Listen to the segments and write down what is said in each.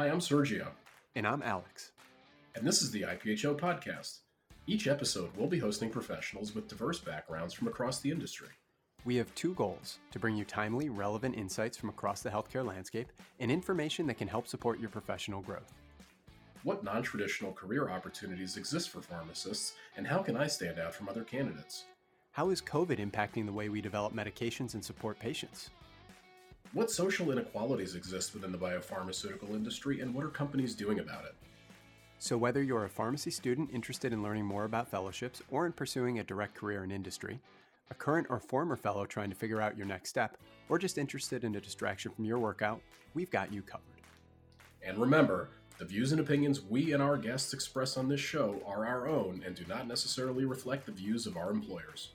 Hi, I'm Sergio. And I'm Alex. And this is the IPHO podcast. Each episode, we'll be hosting professionals with diverse backgrounds from across the industry. We have two goals to bring you timely, relevant insights from across the healthcare landscape and information that can help support your professional growth. What non traditional career opportunities exist for pharmacists, and how can I stand out from other candidates? How is COVID impacting the way we develop medications and support patients? What social inequalities exist within the biopharmaceutical industry, and what are companies doing about it? So, whether you're a pharmacy student interested in learning more about fellowships or in pursuing a direct career in industry, a current or former fellow trying to figure out your next step, or just interested in a distraction from your workout, we've got you covered. And remember, the views and opinions we and our guests express on this show are our own and do not necessarily reflect the views of our employers.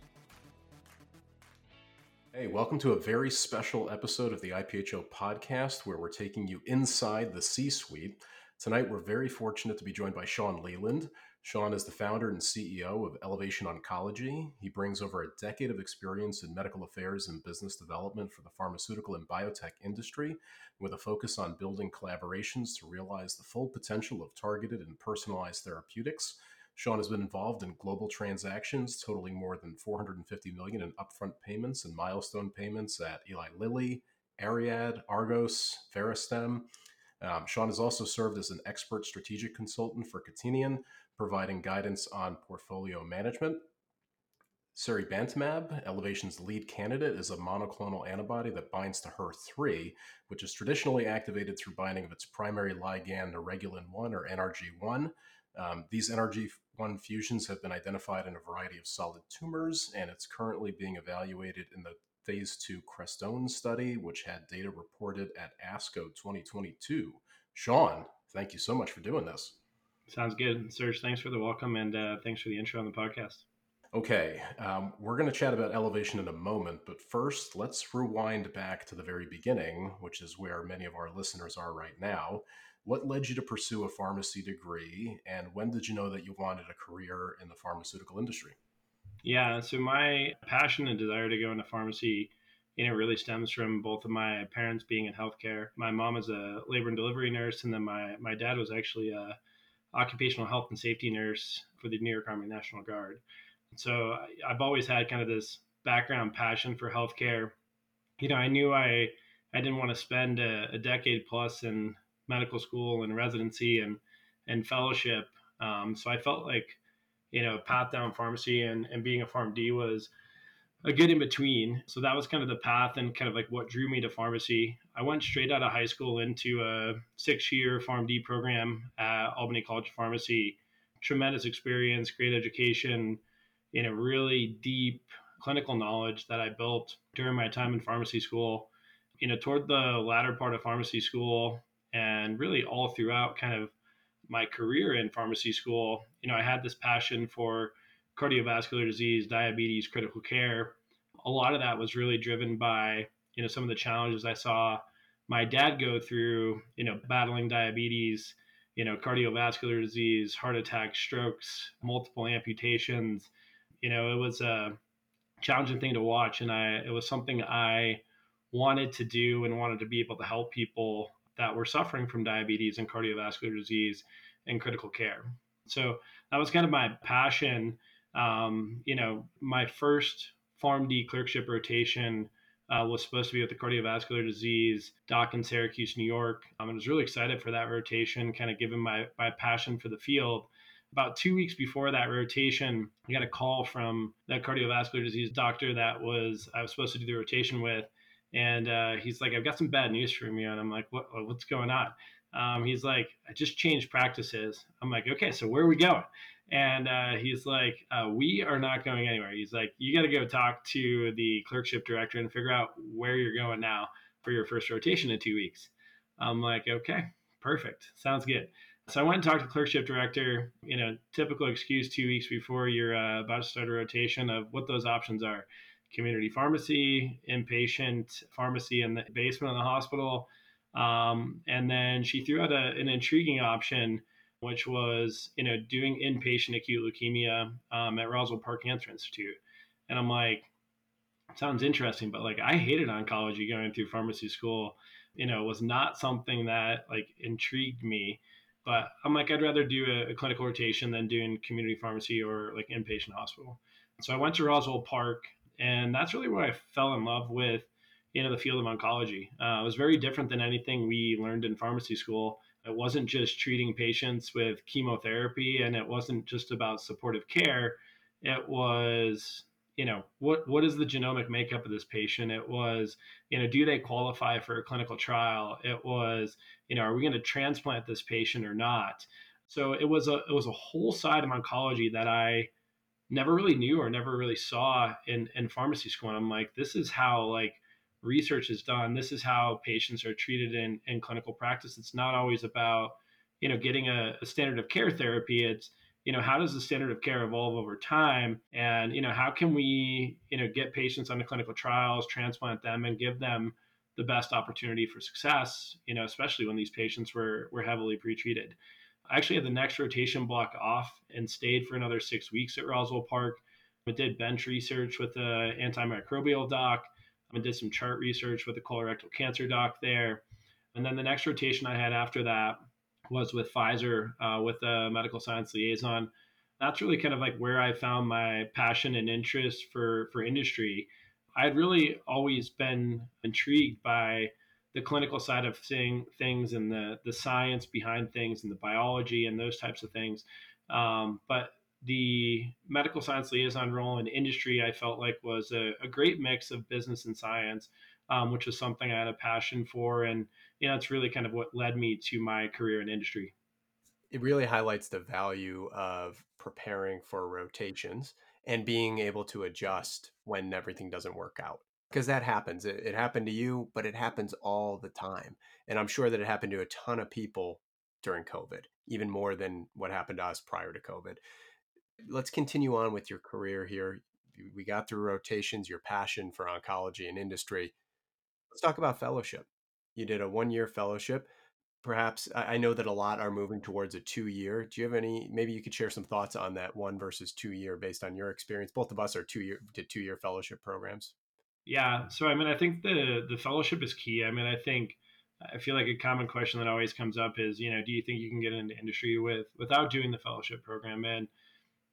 Hey, welcome to a very special episode of the IPHO podcast where we're taking you inside the C suite. Tonight, we're very fortunate to be joined by Shawn Leland. Shawn is the founder and CEO of Elevation Oncology. He brings over a decade of experience in medical affairs and business development for the pharmaceutical and biotech industry, with a focus on building collaborations to realize the full potential of targeted and personalized therapeutics Shawn has been involved in global transactions totaling more than 450 million in upfront payments and milestone payments at Eli Lilly, Ariad, Argos, Verastem. Um, Shawn has also served as an expert strategic consultant for Catenion, providing guidance on portfolio management. Seribantumab, Elevation's lead candidate, is a monoclonal antibody that binds to HER3, which is traditionally activated through binding of its primary ligand, neuregulin 1 or NRG1. Um, these NRG1 fusions have been identified in a variety of solid tumors, and it's currently being evaluated in the phase two Crestone study, which had data reported at ASCO 2022. Shawn, thank you so much for doing this. Sounds good. Serge, thanks for the welcome and uh, thanks for the intro on the podcast. Okay, um, we're going to chat about elevation in a moment, but first, let's rewind back to the very beginning, which is where many of our listeners are right now. What led you to pursue a pharmacy degree, and when did you know that you wanted a career in the pharmaceutical industry? Yeah, so my passion and desire to go into pharmacy, you know, really stems from both of my parents being in healthcare. My mom is a labor and delivery nurse, and then my my dad was actually a occupational health and safety nurse for the New York Army National Guard. So I've always had kind of this background passion for healthcare. You know, I knew I I didn't want to spend a, a decade plus in medical school and residency and and fellowship. Um, so I felt like you know path down pharmacy and and being a PharmD was a good in between. So that was kind of the path and kind of like what drew me to pharmacy. I went straight out of high school into a six year PharmD program at Albany College of Pharmacy. Tremendous experience, great education, you a really deep clinical knowledge that I built during my time in pharmacy school. You know, toward the latter part of pharmacy school, and really all throughout kind of my career in pharmacy school, you know, I had this passion for cardiovascular disease, diabetes, critical care. A lot of that was really driven by, you know, some of the challenges I saw my dad go through, you know, battling diabetes, you know, cardiovascular disease, heart attack, strokes, multiple amputations. You know, it was a challenging thing to watch and I it was something I wanted to do and wanted to be able to help people that were suffering from diabetes and cardiovascular disease and critical care. So that was kind of my passion. Um, you know, my first PharmD clerkship rotation uh, was supposed to be with the cardiovascular disease doc in Syracuse, New York. Um, I was really excited for that rotation, kind of given my, my passion for the field. About two weeks before that rotation, I got a call from that cardiovascular disease doctor that was I was supposed to do the rotation with, and uh, he's like, I've got some bad news for you. And I'm like, what, what's going on? Um, he's like, I just changed practices. I'm like, okay, so where are we going? And uh, he's like, uh, we are not going anywhere. He's like, you got to go talk to the clerkship director and figure out where you're going now for your first rotation in two weeks. I'm like, okay, perfect. Sounds good. So I went and talked to the clerkship director, you know, typical excuse two weeks before you're uh, about to start a rotation of what those options are community pharmacy, inpatient pharmacy in the basement of the hospital. Um, and then she threw out a, an intriguing option, which was, you know, doing inpatient acute leukemia um, at Roswell Park Cancer Institute. And I'm like, sounds interesting, but like I hated oncology going through pharmacy school. you know, was not something that like intrigued me. But I'm like, I'd rather do a, a clinical rotation than doing community pharmacy or like inpatient hospital. So I went to Roswell Park, and that's really where I fell in love with, you know, the field of oncology. Uh, it was very different than anything we learned in pharmacy school. It wasn't just treating patients with chemotherapy, and it wasn't just about supportive care. It was you know what what is the genomic makeup of this patient it was you know do they qualify for a clinical trial it was you know are we going to transplant this patient or not so it was a it was a whole side of oncology that i never really knew or never really saw in in pharmacy school and i'm like this is how like research is done. This is how patients are treated in in clinical practice. It's not always about you know getting a, a standard of care therapy. It's you know how does the standard of care evolve over time? And you know how can we you know get patients onto clinical trials transplant them and give them the best opportunity for success you know especially when these patients were were heavily pretreated i actually had the next rotation block off and stayed for another six weeks at roswell park I did bench research with the antimicrobial doc I did some chart research with the colorectal cancer doc there and then the next rotation i had after that was with Pfizer uh, with a medical science liaison. That's really kind of like where I found my passion and interest for for industry. I'd really always been intrigued by the clinical side of seeing things and the the science behind things and the biology and those types of things. Um, but the medical science liaison role in industry, I felt like was a, a great mix of business and science, um, which was something I had a passion for. And you know, it's really kind of what led me to my career in industry. It really highlights the value of preparing for rotations and being able to adjust when everything doesn't work out. Because that happens. It, it happened to you, but it happens all the time. And I'm sure that it happened to a ton of people during COVID, even more than what happened to us prior to COVID. Let's continue on with your career here. We got through rotations, your passion for oncology and industry. Let's talk about fellowship you did a one year fellowship. Perhaps I know that a lot are moving towards a two year. Do you have any? Maybe you could share some thoughts on that one versus two year based on your experience. Both of us are two year did two year fellowship programs. Yeah. So I mean, I think the the fellowship is key. I mean, I think I feel like a common question that always comes up is, you know, do you think you can get into industry with without doing the fellowship program? And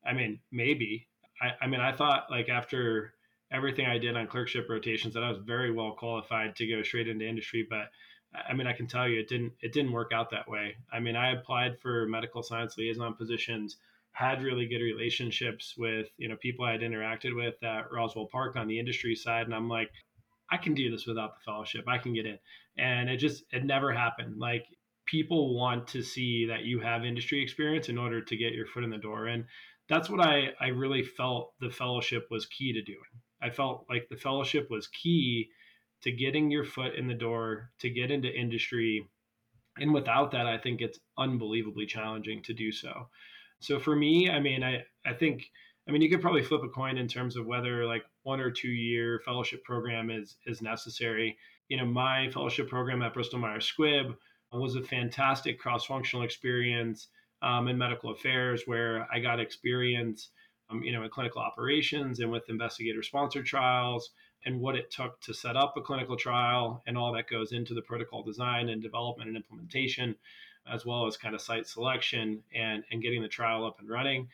I mean, maybe. I, I mean, I thought like after everything I did on clerkship rotations that I was very well qualified to go straight into industry. But I mean, I can tell you it didn't it didn't work out that way. I mean, I applied for medical science liaison positions, had really good relationships with you know people I had interacted with at Roswell Park on the industry side, and I'm like, I can do this without the fellowship. I can get in, and it just it never happened. Like people want to see that you have industry experience in order to get your foot in the door and that's what I, I really felt the fellowship was key to doing I felt like the fellowship was key to getting your foot in the door to get into industry. And without that, I think it's unbelievably challenging to do so. So for me, I mean, I, I think, I mean, you could probably flip a coin in terms of whether like one or two year fellowship program is, is necessary. You know, my fellowship program at Bristol Myers Squibb was a fantastic cross functional experience um, in medical affairs where I got experience um, you know, in clinical operations and with investigator sponsored trials and what it took to set up a clinical trial and all that goes into the protocol design and development and implementation, as well as kind of site selection and, and getting the trial up and running.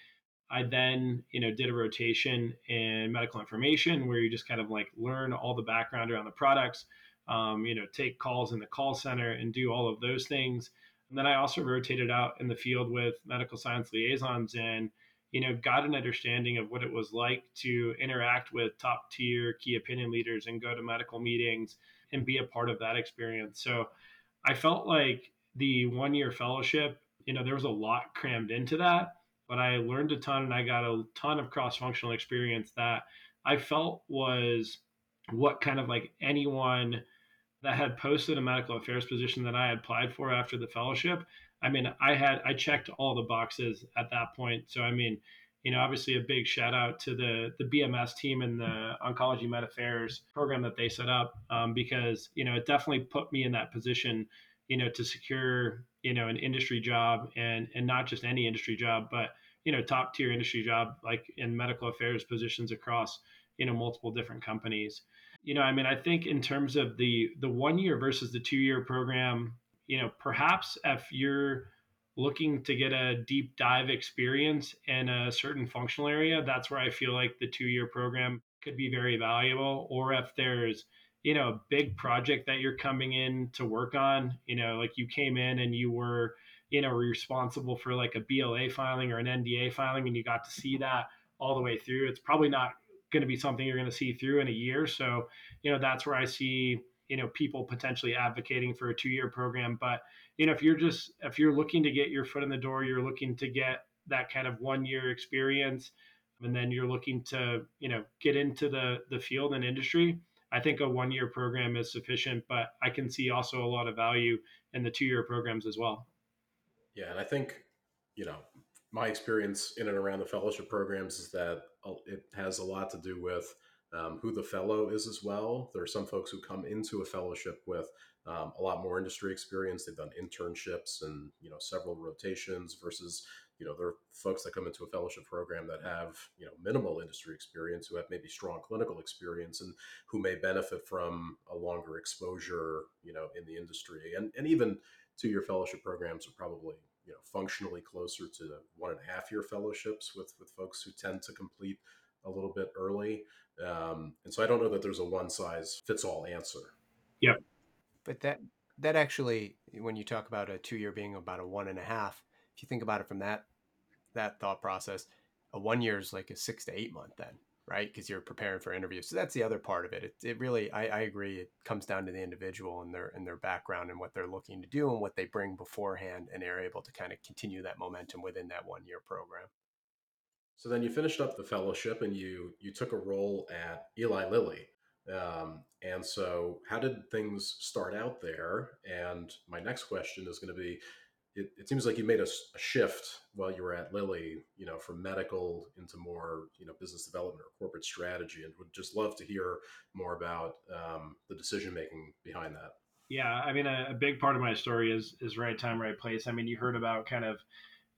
I then, you know, did a rotation in medical information where you just kind of like learn all the background around the products, um, you know, take calls in the call center and do all of those things. And then I also rotated out in the field with medical science liaisons and you know, got an understanding of what it was like to interact with top tier key opinion leaders and go to medical meetings and be a part of that experience. So I felt like the one year fellowship, you know, there was a lot crammed into that, but I learned a ton and I got a ton of cross functional experience that I felt was what kind of like anyone that had posted a medical affairs position that I had applied for after the fellowship I mean, I had I checked all the boxes at that point. So I mean, you know, obviously a big shout out to the the BMS team and the Oncology Med Affairs program that they set up um, because you know it definitely put me in that position, you know, to secure you know an industry job and and not just any industry job, but you know top tier industry job like in medical affairs positions across you know multiple different companies You know, I mean, I think in terms of the the one year versus the two year program, you know, perhaps if you're looking to get a deep dive experience in a certain functional area, that's where I feel like the two year program could be very valuable. Or if there's, you know, a big project that you're coming in to work on, you know, like you came in and you were, you know, responsible for like a BLA filing or an NDA filing and you got to see that all the way through. It's probably not going to be something you're going to see through in a year. So, you know, that's where I see, you know, people potentially advocating for a two year program. But you know if you're just if you're looking to get your foot in the door you're looking to get that kind of one year experience and then you're looking to you know get into the the field and industry i think a one year program is sufficient but i can see also a lot of value in the two year programs as well yeah and i think you know my experience in and around the fellowship programs is that it has a lot to do with um, who the fellow is as well. There are some folks who come into a fellowship with um, a lot more industry experience. They've done internships and you know several rotations versus you know there are folks that come into a fellowship program that have you know minimal industry experience who have maybe strong clinical experience and who may benefit from a longer exposure you know in the industry and and even two year fellowship programs are probably you know functionally closer to one and a half year fellowships with with folks who tend to complete a little bit early um, and so I don't know that there's a one size fits all answer. Yeah. But that that actually, when you talk about a two year being about a one and a half, if you think about it from that that thought process, a one year is like a six to eight month then, right? Because you're preparing for interviews. So that's the other part of it. It, it really, I, I agree. It comes down to the individual and their and their background and what they're looking to do and what they bring beforehand, and they're able to kind of continue that momentum within that one year program. So then you finished up the fellowship and you you took a role at Eli Lilly. Um, and so how did things start out there? And my next question is going to be, it, it seems like you made a, a, shift while you were at Lilly, you know, from medical into more, you know, business development or corporate strategy, and would just love to hear more about um, the decision making behind that. Yeah, I mean, a, a, big part of my story is is right time, right place. I mean, you heard about kind of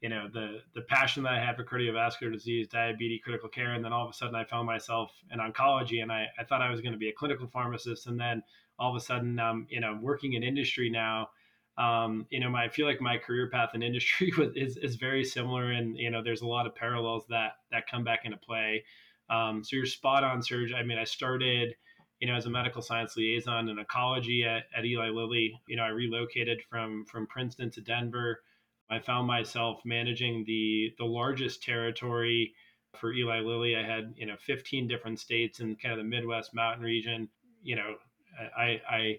you know the the passion that I had for cardiovascular disease, diabetes, critical care, and then all of a sudden I found myself in oncology, and I, I thought I was going to be a clinical pharmacist, and then all of a sudden, um, you know, working in industry now, um, you know, my, I feel like my career path in industry is is very similar, and you know, there's a lot of parallels that that come back into play. Um, so you're spot on, Serge. I mean, I started you know, as a medical science liaison in oncology at, at Eli Lilly, you know, I relocated from from Princeton to Denver. I found myself managing the the largest territory for Eli Lilly. I had you know 15 different states in kind of the Midwest mountain region. You know, I, I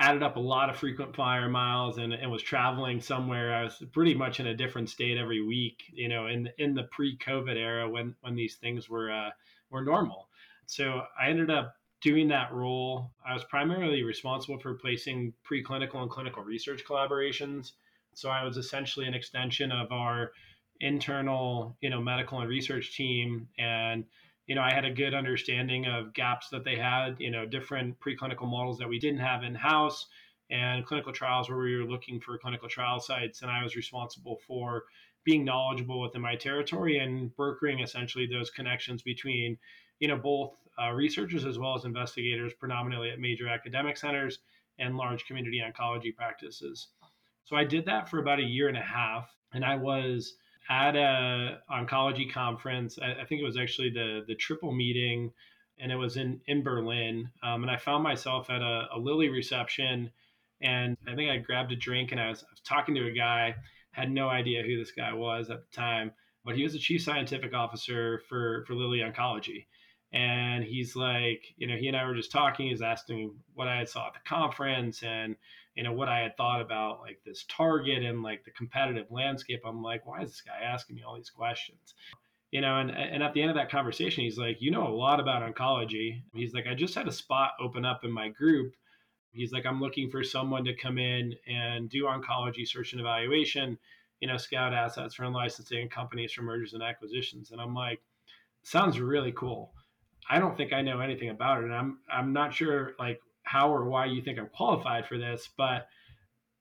added up a lot of frequent flyer miles and, and was traveling somewhere. I was pretty much in a different state every week. You know, in in the pre-COVID era when when these things were uh, were normal. So I ended up doing that role. I was primarily responsible for placing preclinical and clinical research collaborations so I was essentially an extension of our internal, you know, medical and research team. And, you know, I had a good understanding of gaps that they had, you know, different preclinical models that we didn't have in house and clinical trials where we were looking for clinical trial sites. And I was responsible for being knowledgeable within my territory and brokering essentially those connections between, you know, both uh, researchers as well as investigators, predominantly at major academic centers and large community oncology practices. So I did that for about a year and a half, and I was at a oncology conference. I, I think it was actually the the triple meeting, and it was in in Berlin. Um, and I found myself at a, a Lilly reception, and I think I grabbed a drink and I was, I was talking to a guy. Had no idea who this guy was at the time, but he was the chief scientific officer for for Lilly Oncology and he's like, you know, he and I were just talking. He's asking what I had saw at the conference and you know what I had thought about like this target and like the competitive landscape. I'm like, why is this guy asking me all these questions? You know, and and at the end of that conversation, he's like, you know a lot about oncology. He's like, I just had a spot open up in my group. He's like, I'm looking for someone to come in and do oncology search and evaluation, you know, scout assets for licensing companies for mergers and acquisitions. And I'm like, sounds really cool I don't think I know anything about it. And I'm I'm not sure like how or why you think I'm qualified for this, but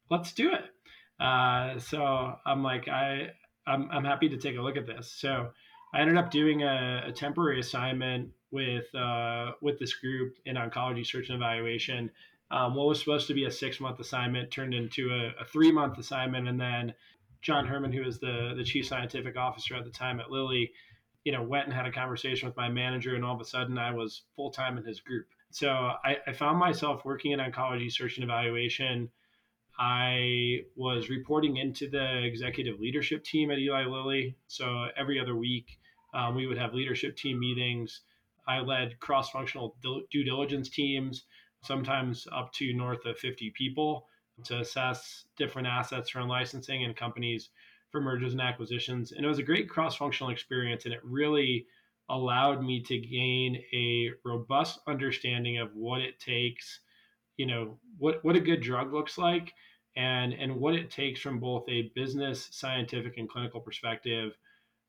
let's do it. Uh, so I'm like I I'm I'm happy to take a look at this. So I ended up doing a, a temporary assignment with uh, with this group in oncology search and evaluation. Um, what was supposed to be a six month assignment turned into a, a three month assignment, and then John Herman, who was the the chief scientific officer at the time at Lilly, you know, went and had a conversation with my manager, and all of a sudden I was full time in his group. So I, I found myself working in oncology search and evaluation. I was reporting into the executive leadership team at Eli Lilly. So every other week, um, we would have leadership team meetings. I led cross functional due diligence teams, sometimes up to north of 50 people, to assess different assets from licensing and companies for mergers and acquisitions. And it was a great cross functional experience, and it really allowed me to gain a robust understanding of what it takes, you know, what, what a good drug looks like and, and what it takes from both a business, scientific, and clinical perspective,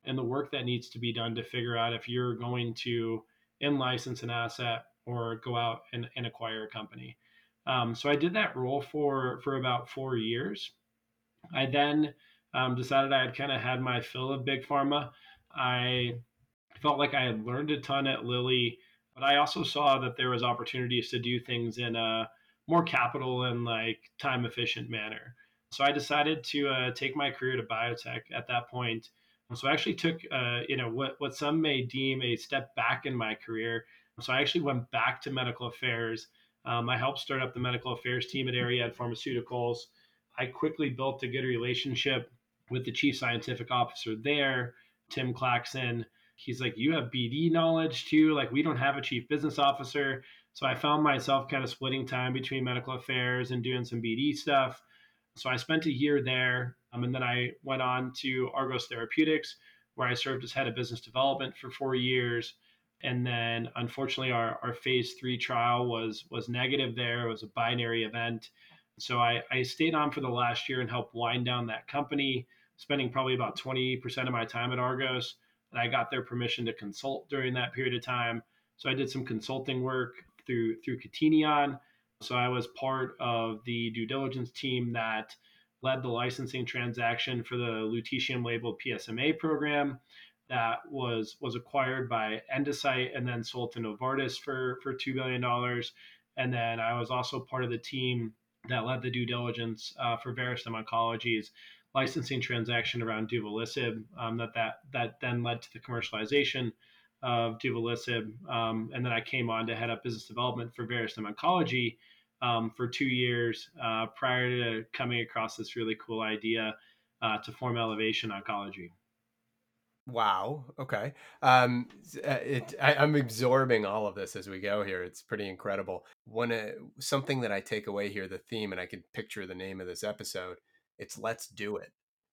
and the work that needs to be done to figure out if you're going to in license an asset or go out and, and acquire a company. Um, so I did that role for for about four years. I then um, decided I had kind of had my fill of big pharma. I felt like I had learned a ton at Lilly, but I also saw that there was opportunities to do things in a more capital and like time efficient manner. So I decided to uh, take my career to biotech at that point. So I actually took, uh, you know, what what some may deem a step back in my career. So I actually went back to medical affairs. Um, I helped start up the medical affairs team at Ariad Pharmaceuticals. I quickly built a good relationship with the chief scientific officer there, Tim Clackson. He's like, You have BD knowledge too. Like, we don't have a chief business officer. So I found myself kind of splitting time between medical affairs and doing some BD stuff. So I spent a year there. Um, and then I went on to Argos Therapeutics, where I served as head of business development for four years. And then unfortunately, our, our phase three trial was was negative there. It was a binary event. So I, I stayed on for the last year and helped wind down that company spending probably about 20% of my time at Argos. And I got their permission to consult during that period of time. So I did some consulting work through through Catenion. So I was part of the due diligence team that led the licensing transaction for the lutetium labeled PSMA program that was was acquired by Endocyte and then sold to Novartis for for two billion dollars. And then I was also part of the team that led the due diligence uh, for Verastem Oncology's licensing transaction around duvelisib um, that, that that then led to the commercialization of duvelisib. Um, and then I came on to head up business development for Verastem Oncology um, for two years uh, prior to coming across this really cool idea uh, to form Elevation Oncology. Wow. Okay. Um, uh, it, I, am absorbing all of this as we go here. It's pretty incredible. One uh, something that I take away here, the theme, and I can picture the name of this episode it's let's do it,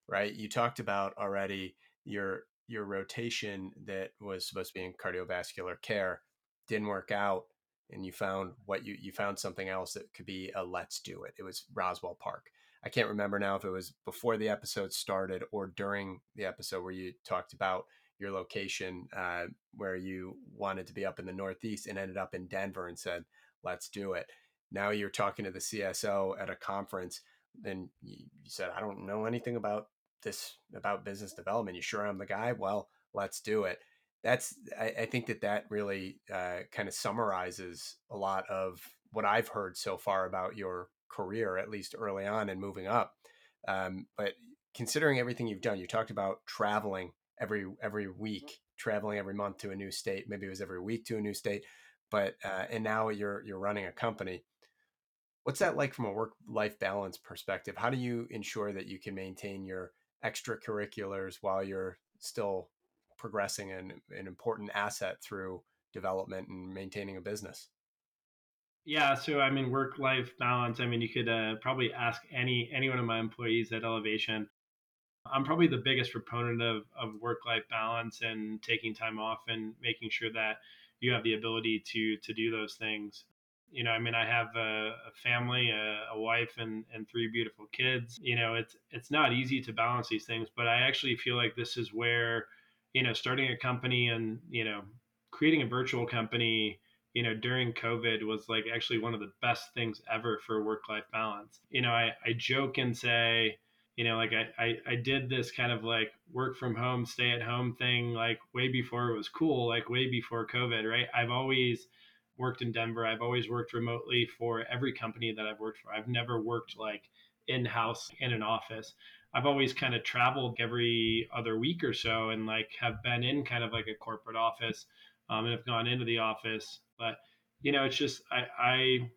right? You talked about already your your rotation that was supposed to be in cardiovascular care didn't work out and you found what you you found something else that could be a let's do it. It was Roswell Park. I can't remember now if it was before the episode started or during the episode where you talked about your location uh, where you wanted to be up in the Northeast and ended up in Denver and said, let's do it. Now you're talking to the CSO at a conference and you, you said, I don't know anything about this, about business development. You sure I'm the guy? Well, let's do it. That's, I, I think that that really uh, kind of summarizes a lot of what I've heard so far about your career, at least early on and moving up. Um, but considering everything you've done, you talked about traveling every every week, traveling every month to a new state. Maybe it was every week to a new state, but uh, and now you're you're running a company. What's that like from a work life balance perspective? How do you ensure that you can maintain your extracurriculars while you're still progressing an, an important asset through development and maintaining a business? Yeah, so I mean, work life balance. I mean, you could uh, probably ask any any one of my employees at Elevation. I'm probably the biggest proponent of of work life balance and taking time off and making sure that you have the ability to to do those things you know i mean i have a, a family a, a, wife and, and three beautiful kids you know it's it's not easy to balance these things but i actually feel like this is where you know starting a company and you know creating a virtual company you know during covid was like actually one of the best things ever for work life balance you know i, I joke and say you know, like I, I, I did this kind of like work from home, stay at home thing, like way before it was cool, like way before COVID, right? I've always worked in Denver. I've always worked remotely for every company that I've worked for. I've never worked like in house in an office. I've always kind of traveled every other week or so and like have been in kind of like a corporate office um, and have gone into the office. But, you know, it's just, I, I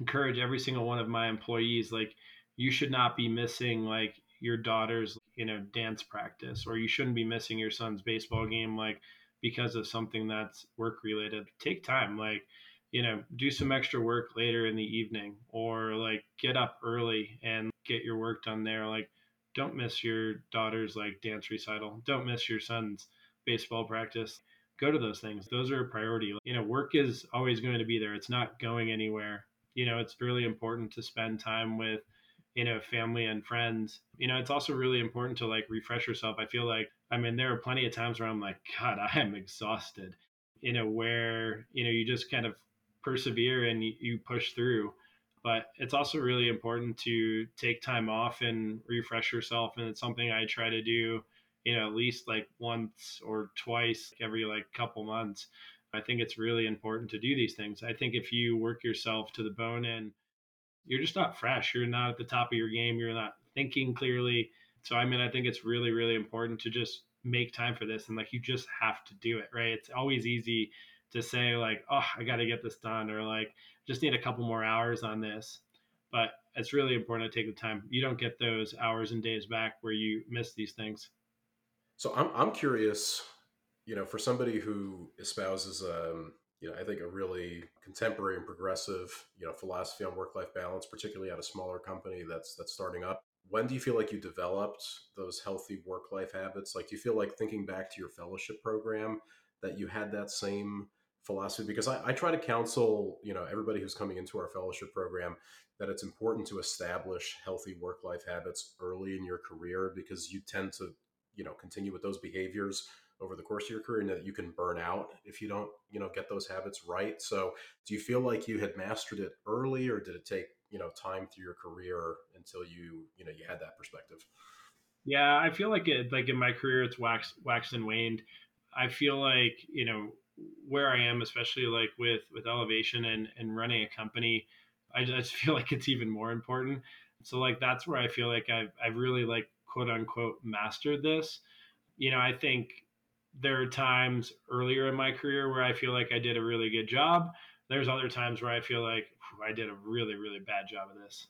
encourage every single one of my employees, like, you should not be missing like your daughter's you know dance practice or you shouldn't be missing your son's baseball game like because of something that's work related take time like you know do some extra work later in the evening or like get up early and get your work done there. Like don't miss your daughter's like dance recital. Don't miss your son's baseball practice. Go to those things. Those are a priority. You know work is always going to be there. It's not going anywhere. You know it's really important to spend time with you know family and friends. You know it's also really important to like refresh yourself. I feel like i mean there are plenty of times where i'm like god i am exhausted you know where you know you just kind of persevere and you, push through but it's also really important to take time off and refresh yourself and it's something i try to do you know at least like once or twice every like couple months i think it's really important to do these things i think if you work yourself to the bone and you're just not fresh. You're not at the top of your game. You're not thinking clearly. So, I mean, I think it's really, really important to just make time for this. And like, you just have to do it, right? It's always easy to say, like, oh, I got to get this done, or like, just need a couple more hours on this. But it's really important to take the time. You don't get those hours and days back where you miss these things. So, I'm, I'm curious, you know, for somebody who espouses, um, you know, I think a really contemporary and progressive, you know, philosophy on work-life balance, particularly at a smaller company that's that's starting up. When do you feel like you developed those healthy work-life habits? Like, do you feel like thinking back to your fellowship program that you had that same philosophy? Because I, I try to counsel, you know, everybody who's coming into our fellowship program that it's important to establish healthy work-life habits early in your career because you tend to, you know, continue with those behaviors over the course of your career and that you can burn out if you don't you know get those habits right so do you feel like you had mastered it early or did it take you know time through your career until you you know you had that perspective? Yeah i feel like it like in my career it's waxed waxed and waned. I feel like you know where i am especially like with with elevation and and running a company i just feel like it's even more important. So like that's where i feel like i've, I've really like quote unquote mastered this. You know i think there are times earlier in my career where I feel like I did a really good job. There's other times where I feel like I did a really, really bad job of this.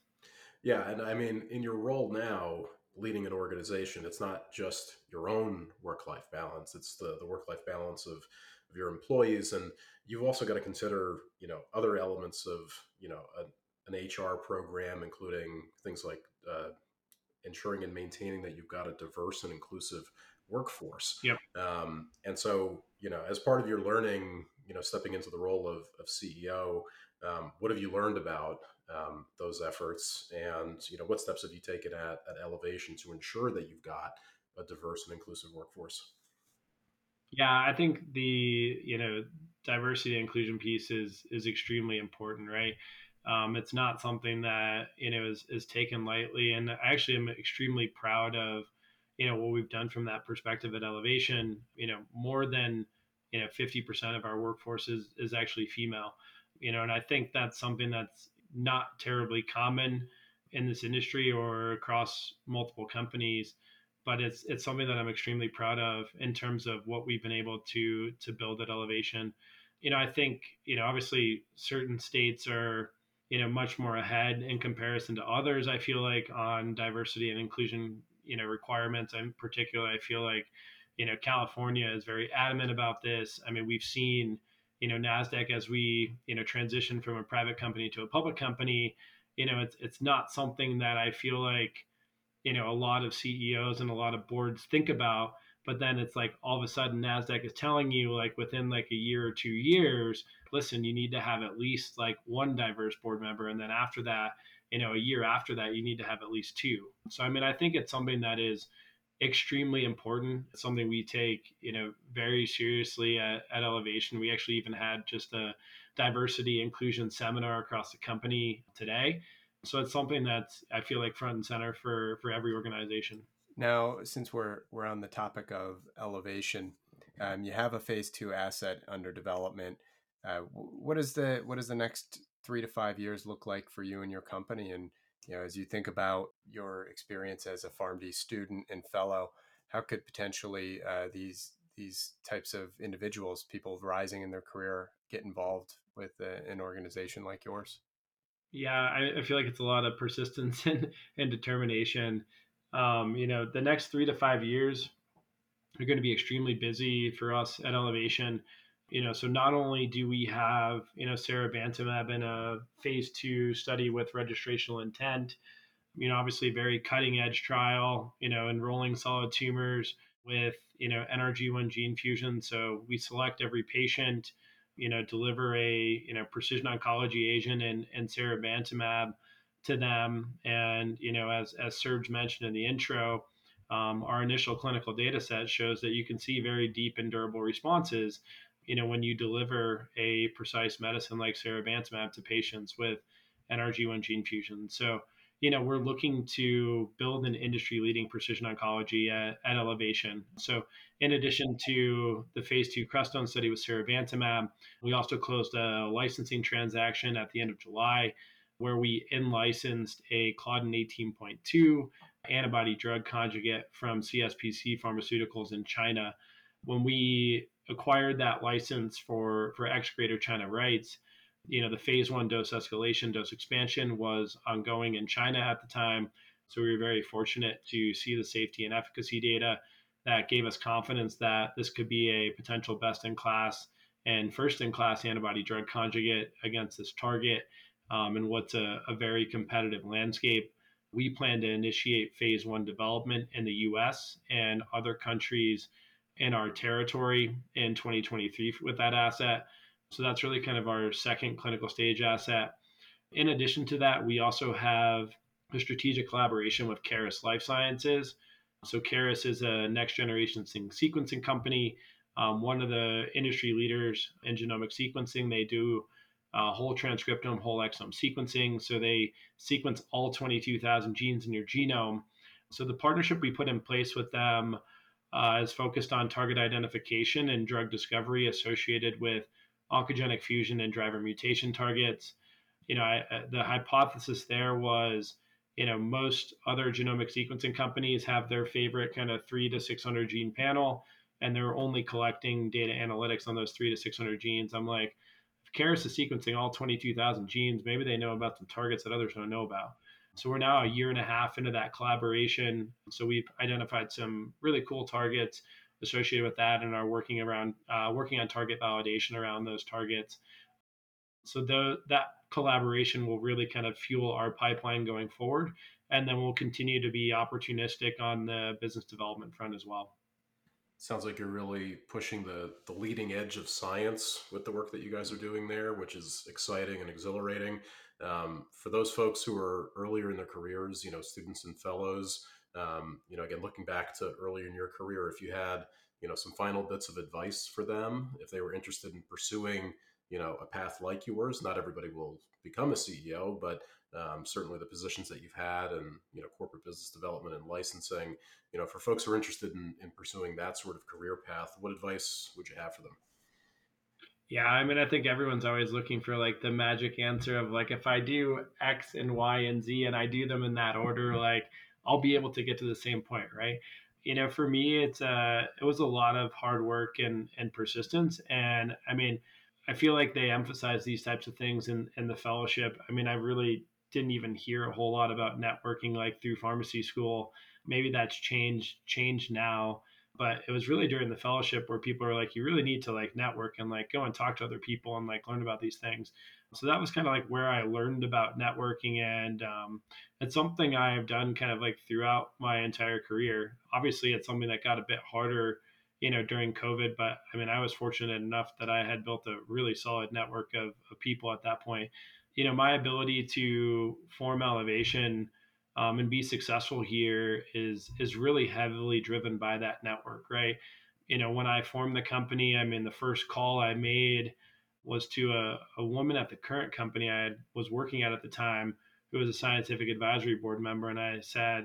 Yeah. And I mean, in your role now, leading an organization, it's not just your own work life balance, it's the, the work life balance of, of your employees. And you've also got to consider, you know, other elements of, you know, a, an HR program, including things like uh, ensuring and maintaining that you've got a diverse and inclusive workforce. Yep. Um, and so, you know, as part of your learning, you know, stepping into the role of, of CEO, um, what have you learned about um, those efforts? And, you know, what steps have you taken at, at Elevation to ensure that you've got a diverse and inclusive workforce? Yeah, I think the, you know, diversity and inclusion piece is, is extremely important, right? Um, it's not something that, you know, is, is taken lightly. And I actually am extremely proud of you know what we've done from that perspective at elevation you know more than you know 50% of our workforce is, is actually female you know and i think that's something that's not terribly common in this industry or across multiple companies but it's it's something that i'm extremely proud of in terms of what we've been able to to build at elevation you know i think you know obviously certain states are you know much more ahead in comparison to others i feel like on diversity and inclusion you know requirements. In particular, I feel like you know California is very adamant about this. I mean, we've seen you know Nasdaq as we you know transition from a private company to a public company. You know, it's it's not something that I feel like you know a lot of CEOs and a lot of boards think about. But then it's like all of a sudden Nasdaq is telling you like within like a year or two years, listen, you need to have at least like one diverse board member, and then after that, you know a year after that you need to have at least two so i mean i think it's something that is extremely important it's something we take you know very seriously at, at elevation we actually even had just a diversity inclusion seminar across the company today So it's something that's I feel like front and center for for every organization. Now, since we're we're on the topic of elevation, um, you have a phase two asset under development. Uh, what is the what does the next three to five years look like for you and your company? And you know, as you think about your experience as a PharmD student and fellow, how could potentially uh, these these types of individuals, people rising in their career, get involved with uh, an organization like yours? Yeah, I, I, feel like it's a lot of persistence and, and determination. Um, you know, the next three to five years are going to be extremely busy for us at Elevation. You know, so not only do we have, you know, seribantumab in a phase two study with registrational intent, you know, obviously very cutting edge trial, you know, enrolling solid tumors with, you know, NRG1 gene fusion. So we select every patient, you know, deliver a, you know, precision oncology agent and, and seribantumab to them. And, you know, as, as Serge mentioned in the intro, um, our initial clinical data set shows that you can see very deep and durable responses you know, when you deliver a precise medicine like seribantumab to patients with NRG1 gene fusion. So, you know, we're looking to build an industry leading precision oncology at, at, Elevation. So, in addition to the phase two Crestone study with seribantumab, we also closed a licensing transaction at the end of July where we in licensed a Claudin 18.2 antibody drug conjugate from CSPC Pharmaceuticals in China. When we acquired that license for for ex Greater China rights, you know, the phase one dose escalation, dose expansion was ongoing in China at the time. So we were very fortunate to see the safety and efficacy data that gave us confidence that this could be a potential best in class and first in class antibody drug conjugate against this target um, in what's a, a very competitive landscape. We plan to initiate phase one development in the US and other countries in our territory in 2023 with that asset. So that's really kind of our second clinical stage asset. In addition to that, we also have a strategic collaboration with Caris Life Sciences. So Caris is a next generation sequencing company, um, one of the industry leaders in genomic sequencing. They do uh, whole transcriptome, whole exome sequencing. So they sequence all 22,000 genes in your genome. So the partnership we put in place with them uh, is focused on target identification and drug discovery associated with oncogenic fusion and driver mutation targets. You know, I, the hypothesis there was, you know, most other genomic sequencing companies have their favorite kind of three to 600 gene panel, and they're only collecting data analytics on those three to 600 genes. I'm like, if Caris is sequencing all 22,000 genes, maybe they know about some targets that others don't know about. So we're now a year and a half into that collaboration. So we've identified some really cool targets associated with that and are working around uh, working on target validation around those targets. So the, that collaboration will really kind of fuel our pipeline going forward, and then we'll continue to be opportunistic on the business development front as well. Sounds like you're really pushing the the leading edge of science with the work that you guys are doing there, which is exciting and exhilarating. Um, for those folks who are earlier in their careers, you know, students and fellows, um, you know, again, looking back to earlier in your career, if you had, you know, some final bits of advice for them, if they were interested in pursuing, you know, a path like yours, not everybody will become a CEO, but um, certainly the positions that you've had and, you know, corporate business development and licensing, you know, for folks who are interested in, in pursuing that sort of career path, what advice would you have for them? Yeah, I mean, I think everyone's always looking for like the magic answer of like, if I do X and Y and Z and I do them in that order, like I'll be able to get to the same point, right? You know, for me, it's uh, it was a lot of hard work and and persistence, and I mean, I feel like they emphasize these types of things in in the fellowship. I mean, I really didn't even hear a whole lot about networking like through pharmacy school. Maybe that's changed changed now but it was really during the fellowship where people are like you really need to like network and like go and talk to other people and like learn about these things. So that was kind of like where i learned about networking and um, it's something i have done kind of like throughout my entire career. Obviously it's something that got a bit harder you know during covid but i mean i was fortunate enough that i had built a really solid network of, of people at that point. You know my ability to form elevation um, and be successful here is is really heavily driven by that network, right? You know, when I formed the company, I mean, the first call I made was to a, a woman at the current company I had, was working at at the time who was a scientific advisory board member, and I said,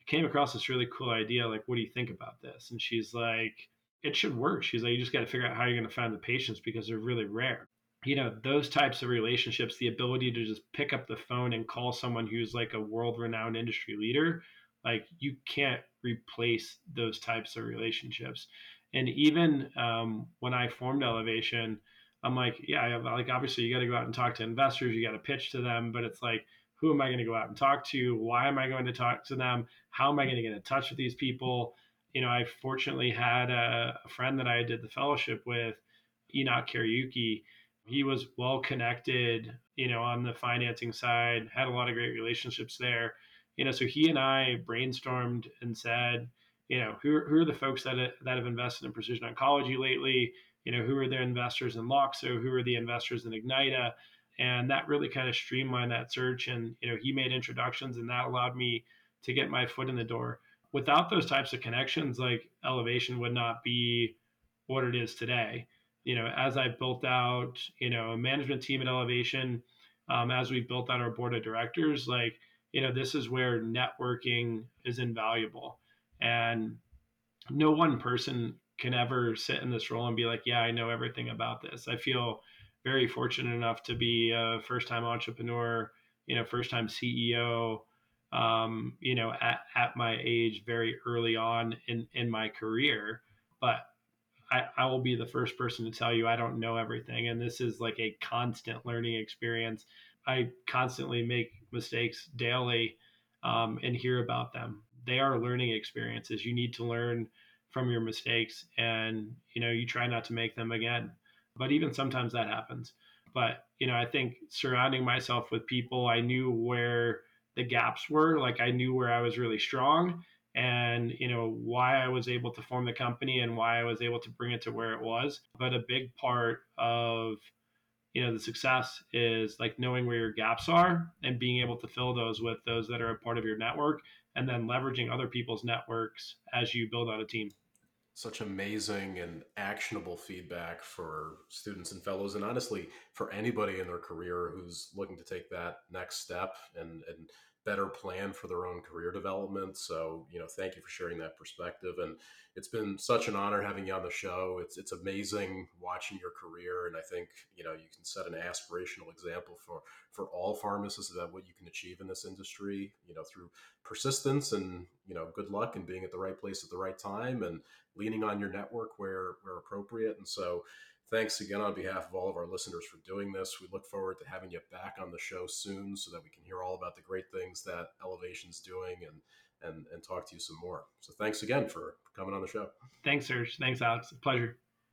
I came across this really cool idea. Like, what do you think about this? And she's like, it should work. She's like, you just got to figure out how you're going to find the patients because they're really rare. You know, those types of relationships, the ability to just pick up the phone and call someone who's like a world renowned industry leader, like you can't replace those types of relationships. And even um, when I formed Elevation, I'm like, yeah, I have like obviously you got to go out and talk to investors, you got to pitch to them, but it's like, who am I going to go out and talk to? Why am I going to talk to them? How am I going to get in touch with these people? You know, I fortunately had a, a friend that I did the fellowship with, Enoch Kariuki. He was well connected, you know, on the financing side, had a lot of great relationships there. You know, so he and I brainstormed and said, you know, who, who are the folks that, that have invested in precision oncology lately? You know, who are their investors in Loxo? Who are the investors in Ignyta? and that really kind of streamlined that search and you know he made introductions and that allowed me to get my foot in the door without those types of connections like elevation would not be what it is today you know as i built out you know a management team at elevation um, as we built out our board of directors like you know this is where networking is invaluable and no one person can ever sit in this role and be like yeah i know everything about this i feel very fortunate enough to be a first time entrepreneur, you know, first time CEO, um, you know, at, at my age, very early on in, in my career. But I, I will be the first person to tell you I don't know everything. And this is like a constant learning experience. I constantly make mistakes daily um, and hear about them. They are learning experiences. You need to learn from your mistakes and you know you try not to make them again but even sometimes that happens. But, you know, I think surrounding myself with people, I knew where the gaps were. Like I knew where I was really strong and, you know, why I was able to form the company and why I was able to bring it to where it was. But a big part of, you know, the success is like knowing where your gaps are and being able to fill those with those that are a part of your network and then leveraging other people's networks as you build out a team such amazing and actionable feedback for students and fellows and honestly for anybody in their career who's looking to take that next step and, and better plan for their own career development. So, you know, thank you for sharing that perspective. And it's been such an honor having you on the show. It's it's amazing watching your career, and I think you know you can set an aspirational example for for all pharmacists about what you can achieve in this industry. You know, through persistence and you know good luck and being at the right place at the right time and leaning on your network where where appropriate. And so, thanks again on behalf of all of our listeners for doing this. We look forward to having you back on the show soon so that we can hear all about the great things that Elevation's doing and and and talk to you some more. So thanks again for coming on the show. Thanks, Serge. Thanks, Alex. Pleasure.